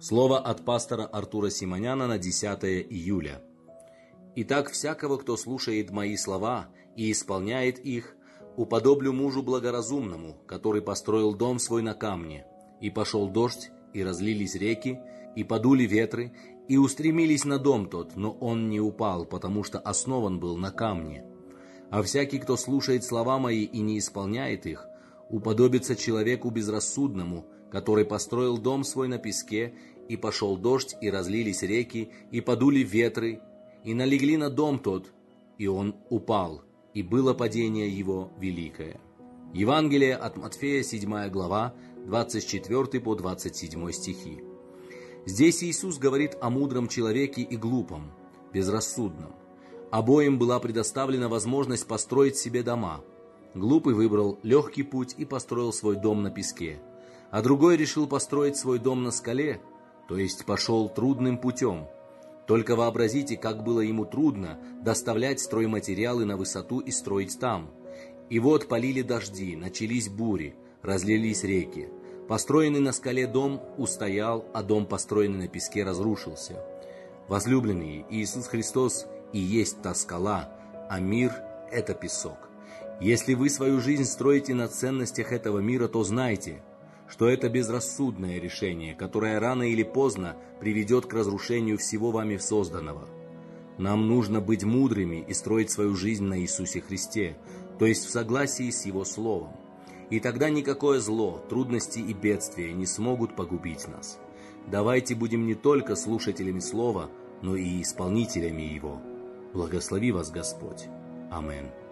Слово от пастора Артура Симоняна на 10 июля. Итак, всякого, кто слушает мои слова и исполняет их, уподоблю мужу благоразумному, который построил дом свой на камне, и пошел дождь, и разлились реки, и подули ветры, и устремились на дом тот, но он не упал, потому что основан был на камне. А всякий, кто слушает слова мои и не исполняет их, уподобится человеку безрассудному, который построил дом свой на песке, и пошел дождь, и разлились реки, и подули ветры, и налегли на дом тот, и он упал, и было падение его великое». Евангелие от Матфея, 7 глава, 24 по 27 стихи. Здесь Иисус говорит о мудром человеке и глупом, безрассудном. Обоим была предоставлена возможность построить себе дома. Глупый выбрал легкий путь и построил свой дом на песке, а другой решил построить свой дом на скале, то есть пошел трудным путем, только вообразите, как было ему трудно доставлять стройматериалы на высоту и строить там. И вот полили дожди, начались бури, разлились реки. Построенный на скале дом устоял, а дом, построенный на песке, разрушился. Возлюбленные, Иисус Христос и есть та скала, а мир – это песок. Если вы свою жизнь строите на ценностях этого мира, то знайте – что это безрассудное решение, которое рано или поздно приведет к разрушению всего вами созданного. Нам нужно быть мудрыми и строить свою жизнь на Иисусе Христе, то есть в согласии с Его Словом. И тогда никакое зло, трудности и бедствия не смогут погубить нас. Давайте будем не только слушателями Слова, но и исполнителями Его. Благослови вас Господь. Аминь.